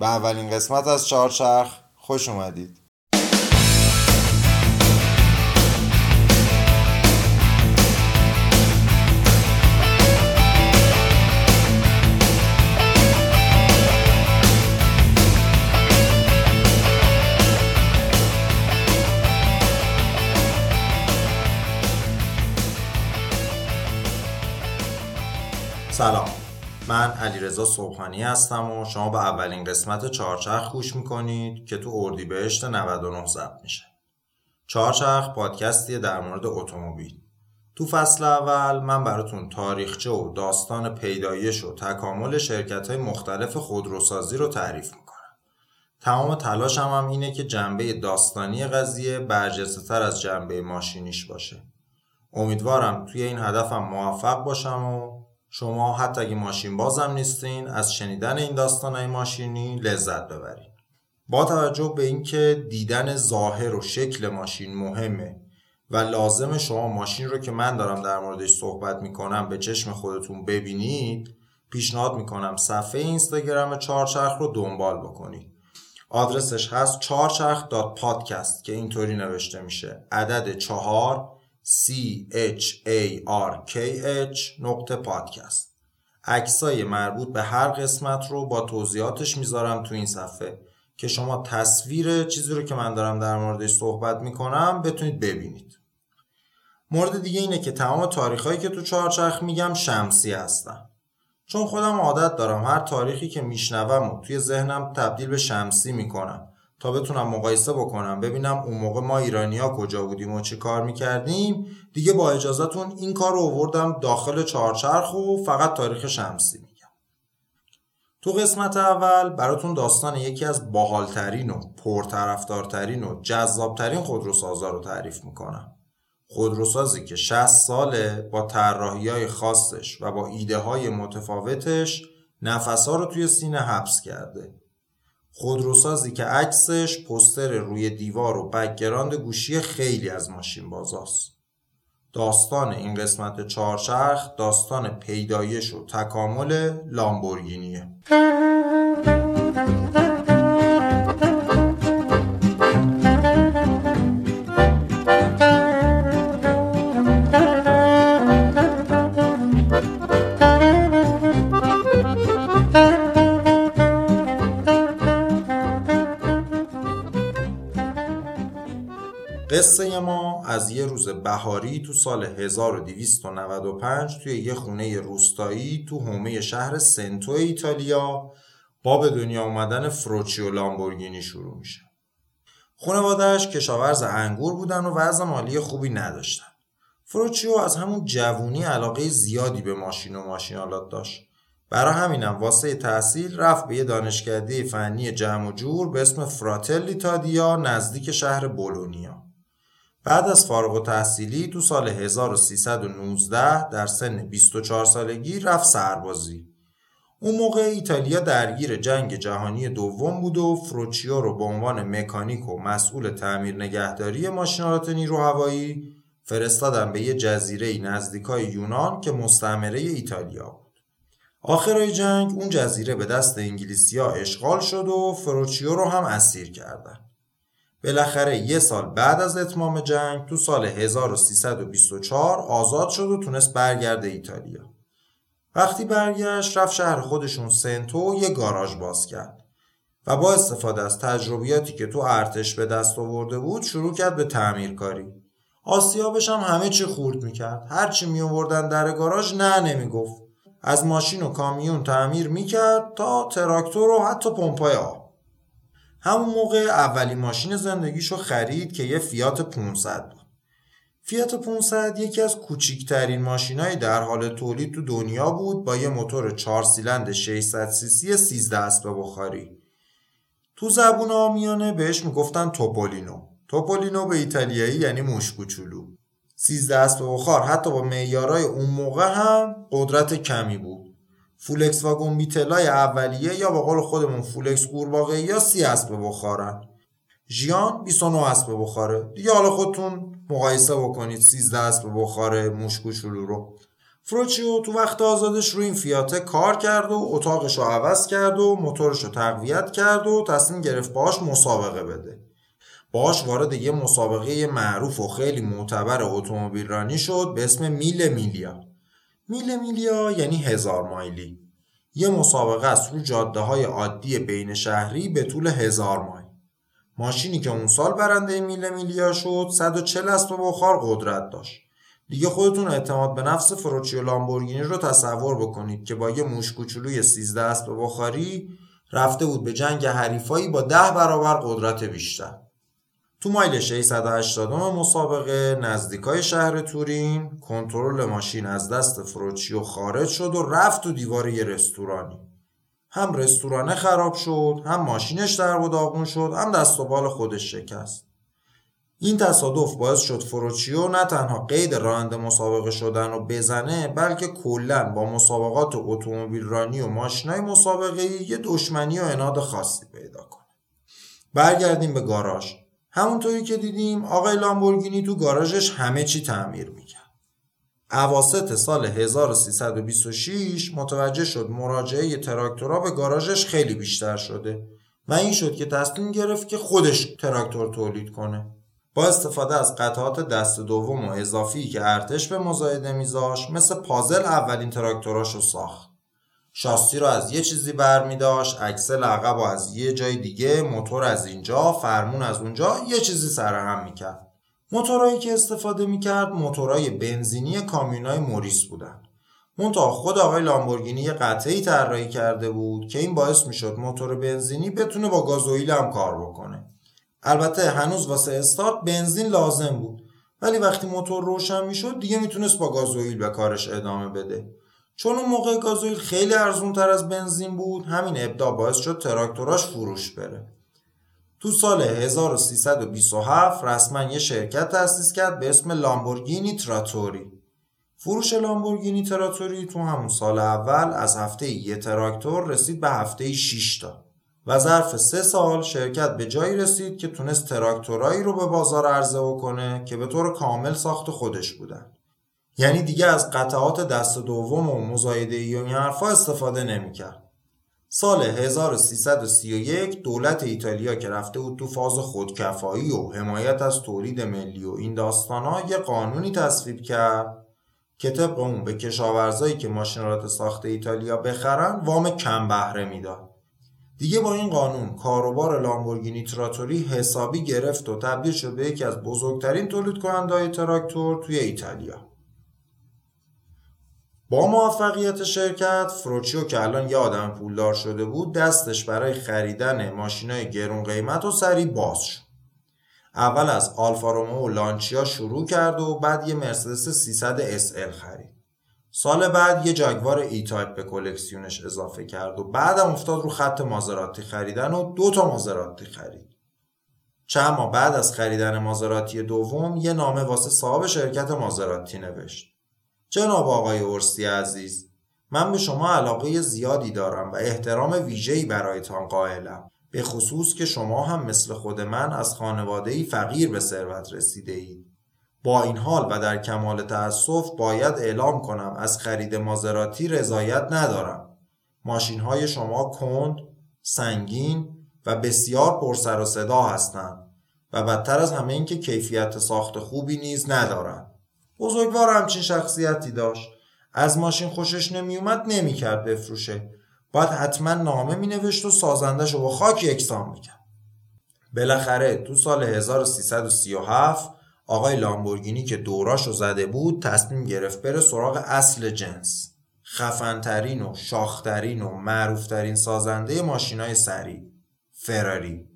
به اولین قسمت از چهارچرخ خوش اومدید. سلام. من علیرضا صبحانی هستم و شما به اولین قسمت چهارچرخ گوش می‌کنید که تو اردیبهشت 99 ضبط میشه. چهارچرخ پادکستیه در مورد اتومبیل. تو فصل اول من براتون تاریخچه و داستان پیدایش و تکامل شرکت های مختلف خودروسازی رو تعریف می‌کنم. تمام تلاشم هم اینه که جنبه داستانی قضیه برجسته تر از جنبه ماشینیش باشه. امیدوارم توی این هدفم موفق باشم و شما حتی اگه ماشین بازم نیستین از شنیدن این داستانهای ماشینی لذت ببرین. با توجه به اینکه دیدن ظاهر و شکل ماشین مهمه و لازم شما ماشین رو که من دارم در موردش صحبت می‌کنم به چشم خودتون ببینید پیشنهاد می‌کنم صفحه اینستاگرام چهارچرخ رو دنبال بکنید. آدرسش هست چهارچرخ که اینطوری نوشته میشه. عدد چهار C H A R K H نقطه پادکست. عکسای مربوط به هر قسمت رو با توضیحاتش می‌ذارم تو این صفحه که شما تصویر چیزی رو که من دارم در موردش صحبت می‌کنم بتونید ببینید. مورد دیگه اینه که تمام تاریخهایی که تو چهارچرخ میگم شمسی هستن. چون خودم عادت دارم هر تاریخی که میشنوم و توی ذهنم تبدیل به شمسی می‌کنم. تا بتونم مقایسه بکنم ببینم اون موقع ما ایرانیا کجا بودیم و چی کار می‌کردیم. دیگه با اجازهتون این کار رو آوردم داخل چهارچرخ و فقط تاریخ شمسی میگم. تو قسمت اول براتون داستان یکی از باحالترین و پرطرفدارترین و جذابترین خودروسازا رو تعریف می‌کنم. خودروسازی که 60 ساله با طراحی های خاصش و با ایده های متفاوتش نفسها رو توی سینه حبس کرده. خودروسازی که عکسش پستر روی دیوار و بکگراند گوشی خیلی از ماشین بازاست داستان این قسمت چهارچرخ داستان پیدایش و تکامل لامبورگینیه. قصه ما از یه روز بهاری تو سال 1295 توی یه خونه روستایی تو حومه شهر سنتو ایتالیا با به دنیا اومدن فروچیو لامبورگینی شروع میشه. خانوادهش کشاورز انگور بودن و وضع مالی خوبی نداشتن. فروچیو از همون جوونی علاقه زیادی به ماشین و ماشینالات داشت. برای همینم واسه تحصیل رفت به یه دانشکده فنی جمع و جور به اسم فراتلی تادیا نزدیک شهر بولونیا. بعد از فارغ و تحصیلی تو سال 1319 در سن 24 سالگی رفت سربازی. اون موقع ایتالیا درگیر جنگ جهانی دوم بود و فروچیو رو به عنوان مکانیک و مسئول تعمیر نگهداری ماشینالات نیرو هوایی فرستادن به یه جزیره نزدیکای یونان که مستعمره ایتالیا بود. آخرای جنگ اون جزیره به دست انگلیسیا اشغال شد و فروچیو رو هم اسیر کردن. بالاخره یه سال بعد از اتمام جنگ تو سال 1324 آزاد شد و تونست برگرده ایتالیا. وقتی برگشت رفت شهر خودشون سنتو یه گاراژ باز کرد و با استفاده از تجربیاتی که تو ارتش به دست آورده بود شروع کرد به تعمیر کاری. آسیابش هم همه چی خورد می‌کرد. هرچی می آوردن در گاراژ نه نمی‌گفت. از ماشین و کامیون تعمیر می‌کرد تا تراکتور و حتی پمپای آب. همون موقع اولین ماشین زندگیشو خرید که یه فیات 500 بود. فیات 500 یکی از کوچیکترین ماشینای در حال تولید تو دنیا بود با یه موتور 4 سیلند 600 سی سی 13 اسب بخاری. تو زبون آمیانه بهش می‌گفتن توپولینو. توپولینو به ایتالیایی یعنی موش کوچولو. 13 اسب بخار حتی با معیارای اون موقع هم قدرت کمی بود. فولکس واگن بیتلای اولیه یا به قول خودمون فولکس قورباغه یا سی اسب بخارن ژیان 29 اسب بخاره دیگه حالا خودتون مقایسه بکنید. 13 اسب بخاره موش کوچولو رو. فروچیو تو وقت آزادش رو این فیاته کار کرد و اتاقش رو عوض کرد و موتورش رو تقویت کرد و تصمیم گرفت باش مسابقه بده. باش وارد یه مسابقه معروف و خیلی معتبر اتومبیل رانی شد به اسم میل میلیا. میل میلیا یعنی هزار مایلی. یه مسابقه است رو جاده های عادی بین شهری به طول هزار مایل. ماشینی که اون سال برنده میل میلیا شد 140 اسب بخار قدرت داشت. دیگه خودتون اعتماد به نفس فروچیو لامبورگینی رو تصور بکنید که با یه موش کوچولوی 13 اسب بخاری رفته بود به جنگ حریفایی با ده برابر قدرت بیشتر. تو مایل 680 مسابقه نزدیکای شهر تورین کنترل ماشین از دست فروچیو خارج شد و رفت تو دیوار یه رستورانی. هم رستورانه خراب شد هم ماشینش در و داغون شد هم دست و بال خودش شکست. این تصادف باعث شد فروچیو نه تنها قید راننده مسابقه شدن رو بزنه بلکه کلا با مسابقات اتومبیل رانی و ماشینای مسابقه یه دشمنی و اناد خاصی پیدا کنه. برگردیم به گاراژ. همونطوری که دیدیم آقای لامبورگینی تو گاراژش همه چی تعمیر می‌کرد. اواسط سال 1326 متوجه شد مراجعه تراکتورها به گاراژش خیلی بیشتر شده و این شد که تصمیم گرفت که خودش تراکتور تولید کنه. با استفاده از قطعات دست دوم و اضافی که ارتش به مزایده میذاش مثل پازل اولین تراکتوراش رو ساخت. شاسی رو از یه چیزی برمی داشت اکسل عقب و از یه جای دیگه موتور از اینجا فرمون از اونجا یه چیزی سرهم می‌کرد. موتورهایی که استفاده می‌کرد موتورهای بنزینی کامیونای موریس بودن. منتها خود آقای لامبورگینی یه قطعی طراحی کرده بود که این باعث می‌شد موتور بنزینی بتونه با گازوئیل هم کار بکنه. البته هنوز واسه استارت بنزین لازم بود. ولی وقتی موتور روشن می‌شد دیگه می‌تونست با گازوئیل به کارش ادامه بده. چون اون موقع گازوئیل خیلی ارزون تر از بنزین بود همین ابدا باعث شد تراکتوراش فروش بره. تو سال 1327 رسما یه شرکت تأسیس کرد به اسم لامبورگینی تراتوری. فروش لامبورگینی تراتوری تو همون سال اول از هفته یه تراکتور رسید به هفته 6 تا و ظرف سه سال شرکت به جایی رسید که تونست تراکتورایی رو به بازار عرضه بکنه که به طور کامل ساخت خودش بودن. یعنی دیگه از قطعات دست دوم و مزایده ای و حرفا استفاده نمی‌کرد. سال 1331 دولت ایتالیا که رفته بود تو فاز خودکفایی و حمایت از تولید ملی و این داستانا یه قانونی تصویب کرد که طبق اون به کشاورزایی که ماشینالات ساخت ایتالیا بخرن وام کم بهره می‌داد. دیگه با این قانون کاروبار لامبورگینی تراتوری حسابی گرفت و تبدیل شد به یکی از بزرگترین تولید کننده تراکتور توی ایتالیا. با موفقیت شرکت فروچیو که الان یه آدم پولدار شده بود دستش برای خریدن ماشینای گرون قیمت و سریع باز شد. اول از آلفا رومئو و لانچیا شروع کرد و بعد یه مرسدس 300 SL خرید. سال بعد یه جاگوار ای تایپ به کلکسیونش اضافه کرد و بعدم افتاد رو خط مازراتی خریدن و دو تا مازراتی خرید. چند ماه بعد از خریدن مازراتی دوم یه نامه واسه صاحب شرکت مازراتی نوشت. جناب آقای اورسی عزیز من به شما علاقه زیادی دارم و احترام ویژه‌ای برایتان قائلم به خصوص که شما هم مثل خود من از خانواده‌ای فقیر به ثروت رسیده اید. با این حال و در کمال تأسف باید اعلام کنم از خرید مازراتی رضایت ندارم. ماشین های شما کند، سنگین و بسیار پرسر و صدا هستند و بدتر از همه اینکه کیفیت ساخت خوبی نیز ندارند. بزرگوار همچین شخصیتی داشت. از ماشین خوشش نمیومد نمی‌کرد بفروشه. باید حتما نامه مینوشت و سازندش رو با خاک یکسان می‌کرد. بالاخره تو سال 1337 آقای لامبورگینی که دوراش رو زده بود تصمیم گرفت بره سراغ اصل جنس. خفنترین و شاخترین و معروفترین سازنده ماشینای سریع فراری.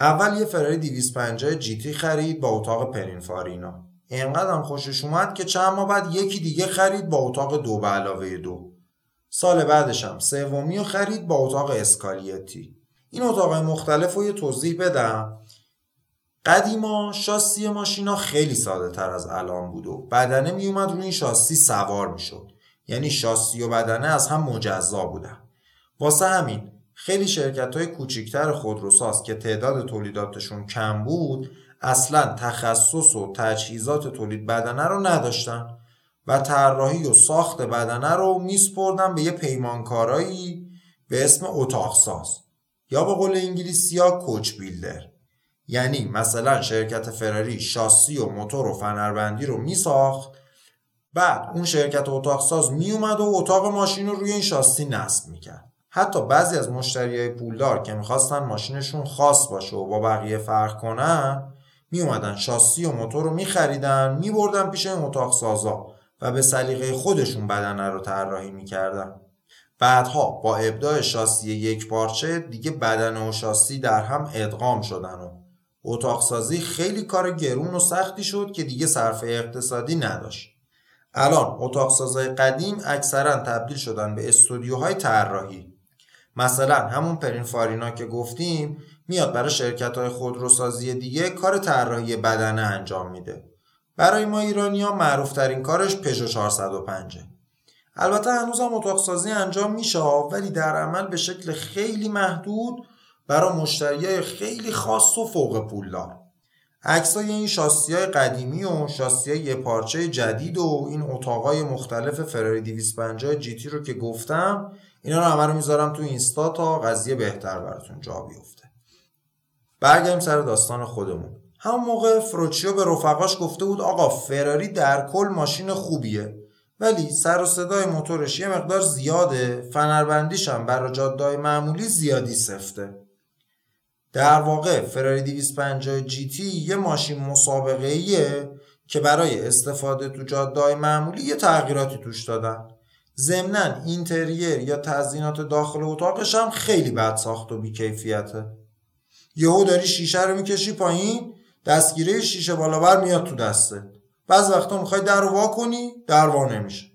اول یه فراری 250 جیتی خرید با اتاق پرینفارینا اینقدر هم خوشش اومد که چند ماه بعد یکی دیگه خرید با اتاق دو به علاوه دو. سال بعدش هم سومی رو خرید با اتاق اسکالیتی. این اتاق مختلف رو یه توضیح بدم. قدیما شاسی ماشینا خیلی ساده تر از الان بود و بدنه می اومد روی این شاسی سوار می شد. یعنی شاسی و بدنه از هم مجزا بودن. واسه همین خیلی شرکت های کوچیکتر خودروساز که تعداد تولیداتشون کم بود اصلا تخصص و تجهیزات تولید بدنه رو نداشتن و طراحی و ساخت بدنه رو میسپردن به یه پیمانکارایی به اسم اتاقساز. یا به قول انگلیسی ها کوچ بیلدر. یعنی مثلا شرکت فراری شاسی و موتور و فنربندی رو میساخت بعد اون شرکت اتاقساز میومد و اتاق ماشین رو روی این شاسی نصب می‌کرد. حتی بعضی از مشتری پولدار که می‌خواستن ماشینشون خاص باشه و با بقیه فرق کنن میومدن شاسی و موتور رو میخریدن میبردن پیش این اتاق سازا و به سلیقه خودشون بدنه رو طراحی می‌کردن. بعدها با ابداع شاسی یک پارچه دیگه بدن و شاسی در هم ادغام شدن و اتاق سازی خیلی کار گرون و سختی شد که دیگه صرف اقتصادی نداشت. الان اتاق سازای قدیم اکثرا تبدیل شدن به استودیوهای طراحی. مثلا همون پرین فارینا که گفتیم میاد برای شرکت های خودروسازی دیگه کار طراحی بدنه انجام میده. برای ما ایرانی ها معروف ترین کارش پژو 405 البته هنوز هم اتاق سازی انجام میشه ولی در عمل به شکل خیلی محدود برای مشتری خیلی خاص و فوق پولدار عکسای این شاسی های قدیمی و شاسی های یه پارچه جدید و این اتاقای مختلف فراری 250 جیتی رو که گفتم اینا رو همه رو می‌ذارم تو اینستا تا قضیه بهتر براتون جا بیفته. برگردیم سر داستان خودمون. همون موقع فروچیو به رفقاش گفته بود آقا فراری در کل ماشین خوبیه ولی سر و صدای موتورش یه مقدار زیاده فنربندیش هم برای جادههای معمولی زیادی سفته. در واقع فراری 250 جی تی یه ماشین مسابقه ایه که برای استفاده تو جادههای معمولی یه تغییراتی توش دادن. ضمنا اینتریر یا تزیینات داخل اتاقش هم خیلی بد ساخت و بیکیفیته. یهو داری شیشه رو می‌کشی پایین دستگیره شیشه بالا بر میاد تو دسته. بعض وقتا می‌خوای در رو وا کنی در وا نمیشه.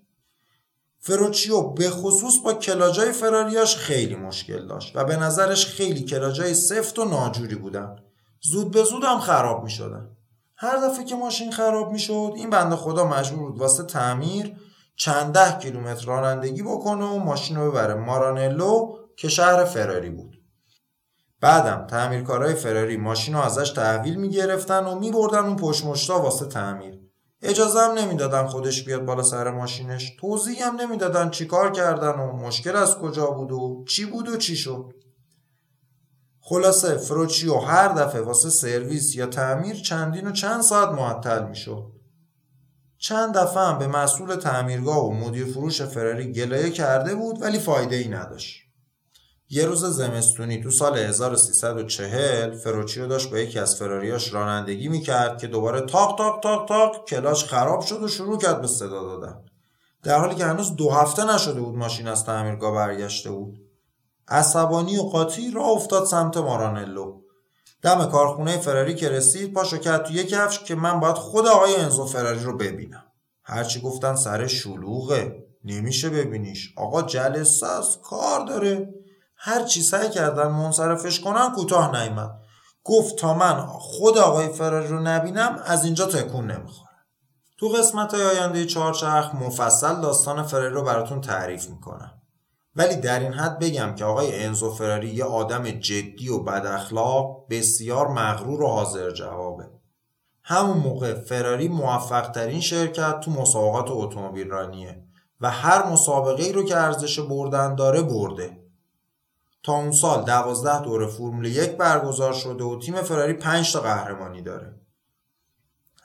فروچیو به خصوص با کلاجای فراریاش خیلی مشکل داشت و به نظرش خیلی کلاجای سفت و ناجوری بودن. زود به زود هم خراب می‌شدن. هر دفعه که ماشین خراب می‌شد این بنده خدا مجبور بود واسه تعمیر چند ده کیلومتر رانندگی بکنه و ماشین رو ببره. مارانلو که شهر فراری بود. بعدم تعمیرکارای فراری ماشین رو ازش تحویل می‌گرفتن و میبردن اون پشت مشتا واسه تعمیر. اجازه هم نمی‌دادن خودش بیاد بالا سر ماشینش. توضیح هم نمی‌دادن چی کار کردن و مشکل از کجا بود و چی بود و چی شد. خلاصه فروچیو هر دفعه واسه سرویس یا تعمیر چندین و چند ساعت معطل می‌شد. چند دفعه هم به مسئول تعمیرگاه و مدیر فروش فراری گلایه کرده بود ولی فایده ای نداشت. یه روز زمستونی تو سال 1340 فروچیو داشت با یکی از فراریاش رانندگی می‌کرد که دوباره تاق تاق تاق تاق کلاش خراب شد و شروع کرد به صدا دادن. در حالی که هنوز دو هفته نشده بود ماشین از تعمیرگاه برگشته بود. عصبانی و قاطی راه افتاد سمت مارانلو. دم کارخونه فراری که رسید پاشو کرد تو یک کفش که من باید خود آقای انزو فراری رو ببینم. هرچی گفتن سر شلوغه. نمیشه ببینیش. آقا جلسه است کار داره. هر چی سعی کردن منصرفش کنن کوتاه نیامد گفت تا من خود آقای فراری رو نبینم از اینجا تکون نمی‌خوره. تو قسمت های آینده چهارچرخ مفصل داستان فراری رو براتون تعریف می‌کنم. ولی در این حد بگم که آقای انزو فراری یه آدم جدی و بد اخلاق بسیار مغرور و حاضر جوابه. همون موقع فراری موفق ترین شرکت تو مسابقات اتومبیل رانیه و هر مسابقه ای رو که ارزش بردن داره برده. تا اون سال دوازده دور فرمول یک برگزار شده و تیم فراری 5 تا قهرمانی داره.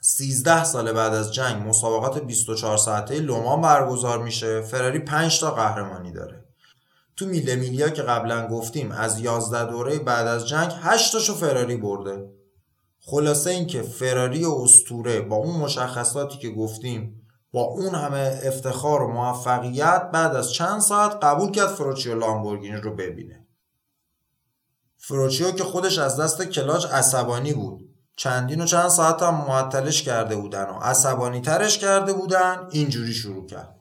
13 سال بعد از جنگ مسابقات 24 ساعته لومان برگزار میشه. فراری 5 تا قهرمانی داره. تو میله میلیا که قبلا گفتیم از 11 دوره بعد از جنگ 8 تاشو فراری برده. خلاصه اینکه فراری و استوره با اون مشخصاتی که گفتیم با اون همه افتخار و موفقیت بعد از چند ساعت قبول کرد فروچیو لامبورگینی رو ببینه. فروچیو که خودش از دست کلاج عصبانی بود. چندین و چند ساعت هم معطلش کرده بودن و عصبانی ترش کرده بودن اینجوری شروع کرد.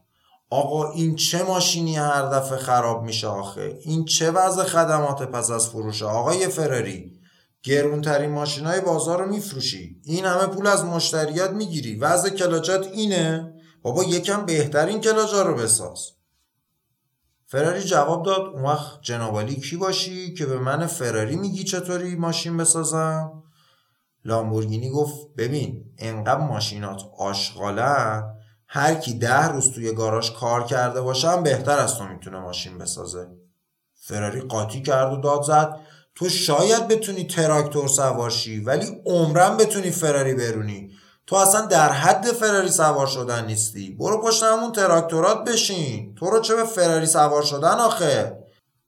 آقا این چه ماشینی هر دفعه خراب میشه آخه؟ این چه وضع خدمات پس از فروش آقای فراری؟ گرونترین ماشین های بازار رو میفروشی. این همه پول از مشتریات می‌گیری. وضع کلاجات اینه. بابا یکم بهترین کلاجا رو بساز. فراری جواب داد. اون وقت جنابالی کی باشی که به من فراری میگی چطوری ماشین بسازم؟ لامبورگینی گفت ببین انقدر ماشینات آشغاله هر کی ده روز توی گاراژ کار کرده باشه هم بهتر از تو می‌تونه ماشین بسازه. فراری قاطی کرد و داد زد تو شاید بتونی تراکتور سوارشی ولی عمرم بتونی فراری برونی. تو اصلا در حد فراری سوار شدن نیستی. برو پشت همون تراکتورات بشین. تو رو چه به فراری سوار شدن آخه؟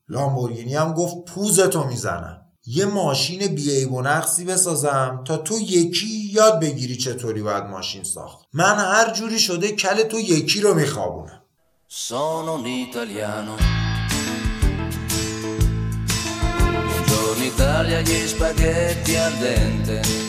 لامبورگینی هم گفت پوزتو می‌زنم. یه ماشین بیعیب و نقصی بسازم تا تو یکی یاد بگیری چطوری باید ماشین ساخت. من هر جوری شده کل تو یکی رو میخوابونم. Buongiorno Italia, gli spaghetti.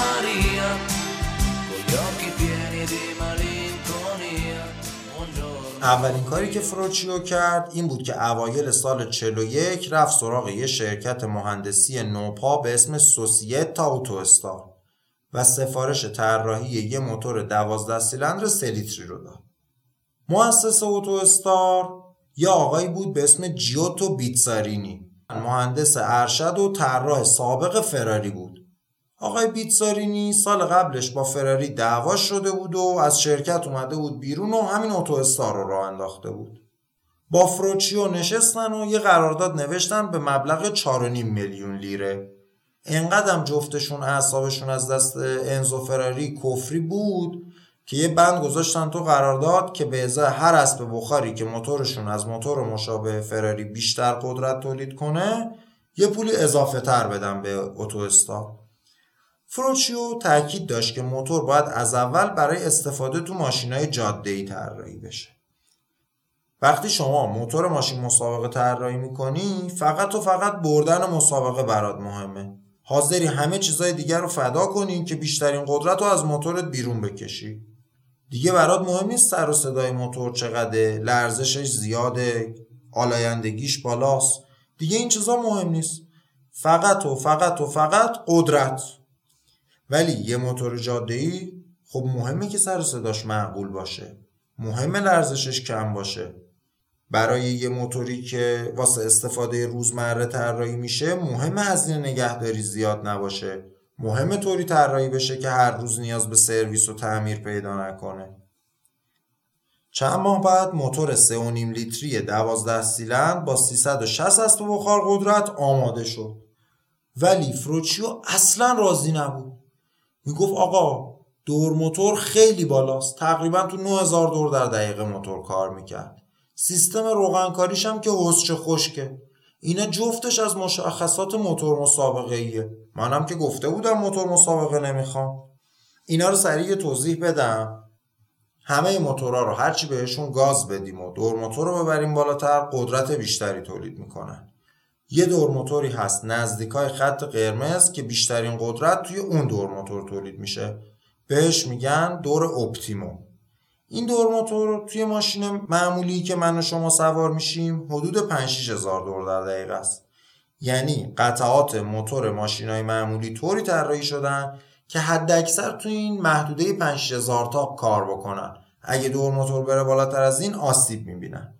Maria, con gli occhi pieni di malinconia. اولین کاری که فروچیو کرد این بود که اوایل سال 41 رفت سراغ یه شرکت مهندسی نوپا به اسم سوسیتا اوتو استار و سفارش طراحی یه موتور 12 سیلندر سه لیتری رو داد. مؤسس اوتو استار یه آقایی بود به اسم جیوتو بیتزارینی مهندس ارشد و طراح سابق فراری بود آقای بیتزارینی سال قبلش با فراری دعوا شده بود و از شرکت اومده بود بیرون و همین اوتو استار رو راه انداخته بود. با فروچیو نشستن و یه قرارداد نوشتن به مبلغ 4.5 میلیون لیره. انقدرم جفتشون اعصابشون از دست انزو فراری کفری بود که یه بند گذاشتن تو قرارداد که به ازای هر اسب بخاری که موتورشون از موتور مشابه فراری بیشتر قدرت تولید کنه یه پولی اضافه تر بدن به اتو استار. فروچیو تاکید داشت که موتور باید از اول برای استفاده تو ماشینای جاده‌ای طراحی بشه. وقتی شما موتور ماشین مسابقه طراحی می‌کنی فقط و فقط بردن مسابقه برات مهمه. حاضری همه چیزای دیگر رو فدا کنی که بیشترین قدرت رو از موتورت بیرون بکشی. دیگه برات مهم نیست سر و صدای موتور چقدره لرزشش زیاده آلایندگیش بالاست. دیگه این چیزا مهم نیست. فقط و فقط و فقط قدرت. ولی یه موتور جاده ای خب مهمه که سر صداش معقول باشه. مهمه لرزشش کم باشه. برای یه موتوری که واسه استفاده روزمره طراحی میشه مهمه هزینه نگهداری زیاد نباشه. مهمه طوری طراحی بشه که هر روز نیاز به سرویس و تعمیر پیدا نکنه. چند ماه بعد موتور 3.5 لیتری 12 سیلند با 360 اسب بخار قدرت آماده شد. ولی فروچیو اصلا راضی نبود. می‌گفت آقا دور موتور خیلی بالاست. تقریبا تو 9000 دور در دقیقه موتور کار می‌کرد. سیستم روغنکاریش هم که حسچه خشکه. اینا جفتش از مشخصات موتور مسابقه ایه منم که گفته بودم موتور مسابقه نمی‌خوام. اینا رو سریع توضیح بدم. همه موتورها رو هرچی بهشون گاز بدیم و دور موتور رو ببریم بالاتر قدرت بیشتری تولید می‌کنن یه دور موتوری هست نزدیکای خط قرمز که بیشترین قدرت توی اون دور موتور تولید میشه. بهش میگن دور اپتیموم. این دور موتور توی ماشین معمولی که من و شما سوار میشیم حدود 5 هزار دور در دقیقه است. یعنی قطعات موتور ماشین های معمولی طوری طراحی شدن که حد اکثر توی این محدوده 5 هزار تا کار بکنن. اگه دور موتور بره بالاتر از این آسیب می‌بینن.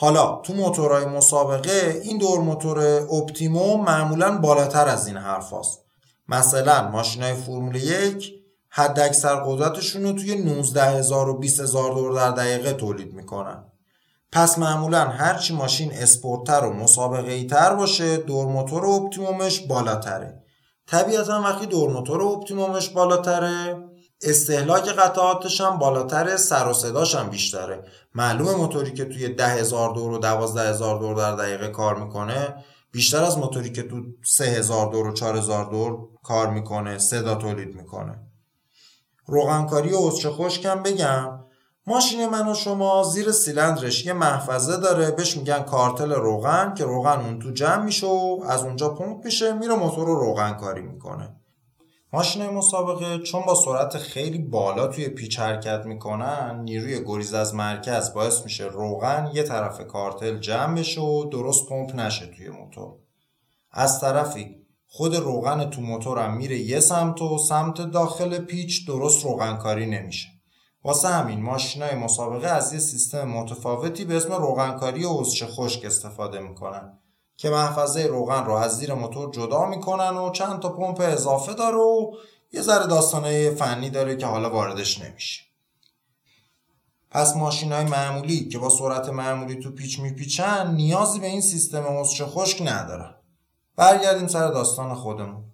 حالا تو موتورهای مسابقه این دور موتور اپتیموم معمولا بالاتر از این حرفاست. مثلا ماشین های فرمول یک حد اکثر قدرتشون رو توی 19 هزار و 20 هزار دور در دقیقه تولید می‌کنن پس معمولا هرچی ماشین اسپورتتر و مسابقه ای تر باشه دور موتور اپتیمومش بالاتره طبیعتا وقتی دور موتور اپتیمومش بالاتره استهلاک قطعاتش هم بالاتره سر و صداش هم بیشتره. معلومه موتوری که توی ده هزار دور و دوازده هزار دور در دقیقه کار می‌کنه بیشتر از موتوری که تو سه هزار دور و چهار هزار دور کار می‌کنه صدا تولید می‌کنه. روغنکاری و عذر خشکم بگم ماشین من و شما زیر سیلندرش یه محفظه داره بهش میگن کارتل روغن که روغن اون تو جمع میشه و از اونجا پمپ میشه میره موتور رو روغن کاری می‌کنه. ماشین مسابقه چون با سرعت خیلی بالا توی پیچ حرکت می‌کنن نیروی گریز از مرکز باعث میشه روغن یه طرف کارتل جمع بشه و درست پمپ نشه توی موتور. از طرفی خود روغن تو موتورم میره یه سمت و سمت داخل پیچ درست روغن کاری نمیشه. واسه همین ماشینای مسابقه از یه سیستم متفاوتی به اسم روغنکاری و خشک استفاده می‌کنن. که محفظه روغن رو از زیر موتور جدا می‌کنن و چند تا پمپ اضافه داره و یه ذره داستانه فنی داره که حالا واردش نمیشه. پس ماشین های معمولی که با سرعت معمولی تو پیچ میپیچن نیازی به این سیستم حوضچه خشک ندارن. برگردیم سر داستان خودمون.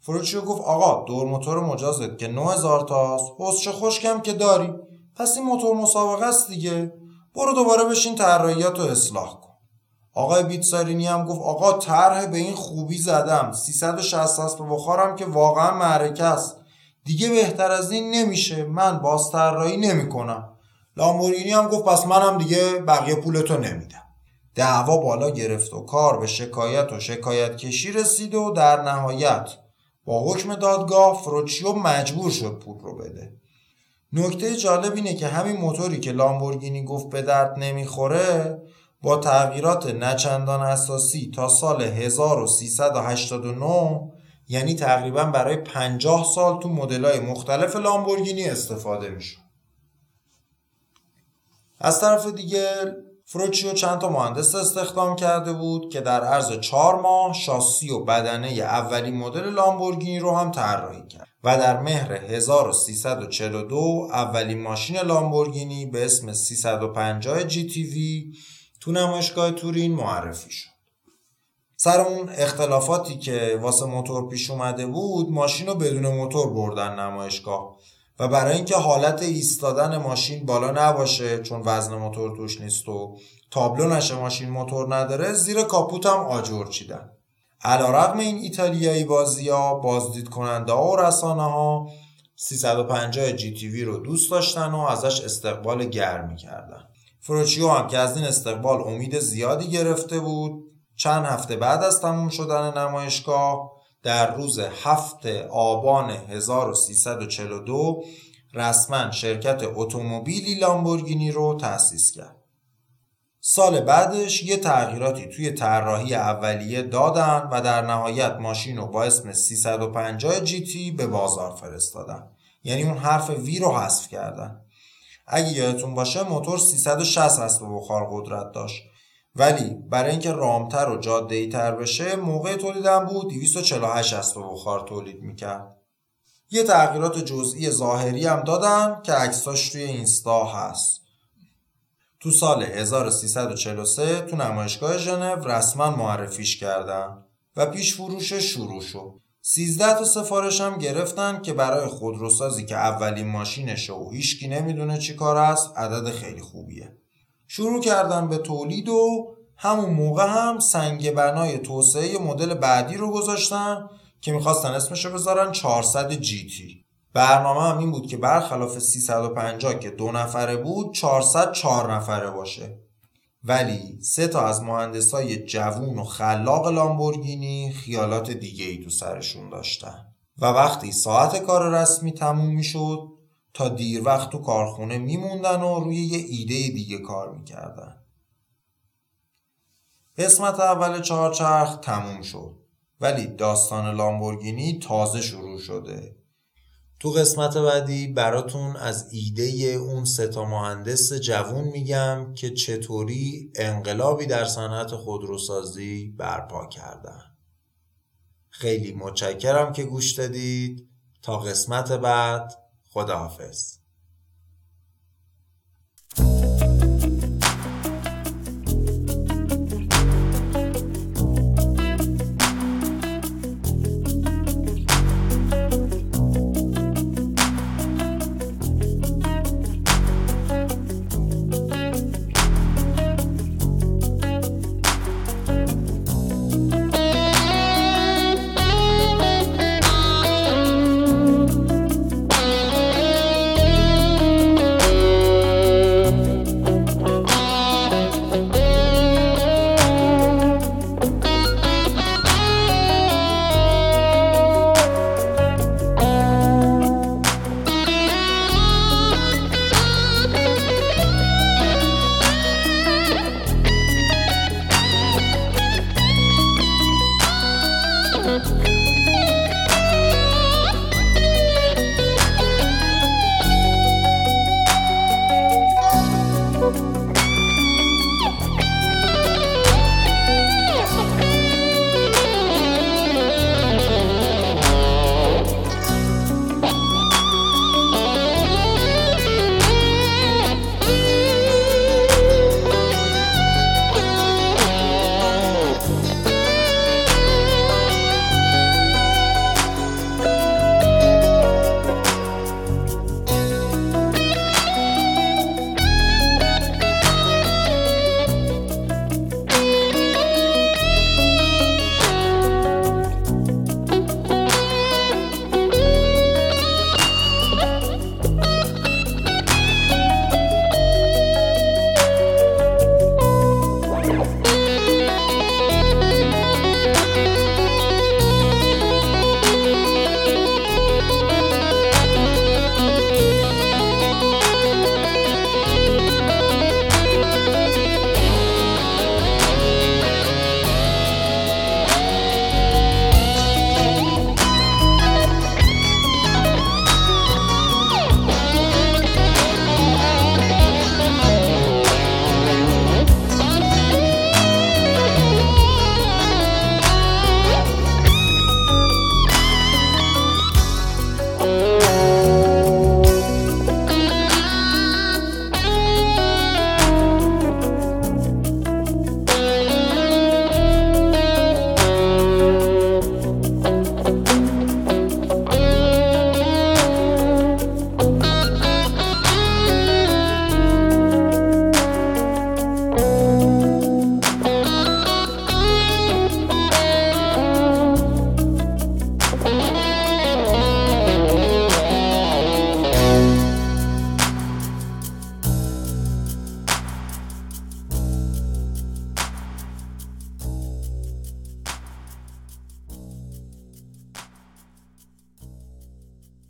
فروچیو گفت آقا دور موتور مجازت که 9000 تاست حوضچه خشکم که داری. پس این موتور مسابقه است دیگه. برو دوباره بشین طراحیات رو اصلاح کن. آقای بیتسارینی هم گفت آقا طرح به این خوبی زدم. 360 اسب بخارم که واقعا معرکه است. دیگه بهتر از این نمیشه. من باز طراحی نمی‌کنم. لامبورگینی هم گفت پس منم دیگه بقیه پولتو نمیدم. دعوا بالا گرفت و کار به شکایت و شکایت کشی رسید و در نهایت با حکم دادگاه فروچیو مجبور شد پول رو بده. نکته جالب اینه که همین موتوری که لامبورگینی گفت به درد نمی‌خوره با تغییرات نچندان اساسی تا سال 1389 یعنی تقریبا برای 50 سال تو مدل‌های مختلف لامبورگینی استفاده میشه از طرف دیگه فروچیو چند تا مهندس استخدام کرده بود که در عرض چهار ماه شاسی و بدنه اولین مدل لامبورگینی رو هم طراحی کرد و در مهر 1342 اولین ماشین لامبورگینی به اسم 350 جی تی وی تو نمایشگاه تورین معرفی شد. سر اون اختلافاتی که واسه موتور پیش اومده بود ماشین رو بدون موتور بردن نمایشگاه و برای اینکه حالت ایستادن ماشین بالا نباشه چون وزن موتور توش نیست و تابلو نشه ماشین موتور نداره زیر کاپوت هم آجر چیدن علا رقم این ایتالیایی بازی ها بازدید کننده ها و رسانه ها 350 جی تی وی رو دوست داشتن و ازش استقبال گرمی کردن فروچیو هم که از این استقبال امید زیادی گرفته بود چند هفته بعد از تموم شدن نمایشگاه در روز هفت آبان 1342 رسما شرکت اتومبیلی لامبورگینی رو تأسیس کرد. سال بعدش یه تغییراتی توی طراحی اولیه دادن و در نهایت ماشین رو با اسم 350 جی تی به بازار فرستادن. یعنی اون حرف وی رو حذف کردن. اگه یادتون باشه موتور 360 اسب بخار قدرت داشت. ولی برای اینکه رامتر و جاده تر بشه موقع تولیدم بود 248 اسب بخار تولید می‌کرد. یه تغییرات جزئی ظاهری هم دادن که عکساش توی اینستا هست. تو سال 1343 تو نمایشگاه ژنو رسما معرفیش کردن و پیش فروش شروع شد. 13 تا سفارش هم گرفتن که برای خودروسازی که اولین ماشینشه و هیچکی نمی‌دونه چی کار است عدد خیلی خوبیه. شروع کردن به تولید و همون موقع هم سنگ بنای توسعه مدل بعدی رو گذاشتن که می‌خواستن اسمش رو بذارن 400 جی تی. برنامه هم این بود که برخلاف 350 که دو نفره بود 400 چهار نفره باشه. ولی سه تا از مهندسای جوون و خلاق لامبورگینی خیالات دیگه ای تو سرشون داشتن. و وقتی ساعت کار رسمی تموم می‌شد تا دیر وقت تو کارخونه میموندن و روی یه ایده دیگه کار می‌کردن. قسمت اول چهارچرخ تموم شد. ولی داستان لامبورگینی تازه شروع شده. تو قسمت بعدی براتون از ایده اون ستا مهندس جوون میگم که چطوری انقلابی در صنعت خودروسازی برپا کردن. خیلی متشکرم که گوش دادید. تا قسمت بعد خداحافظ.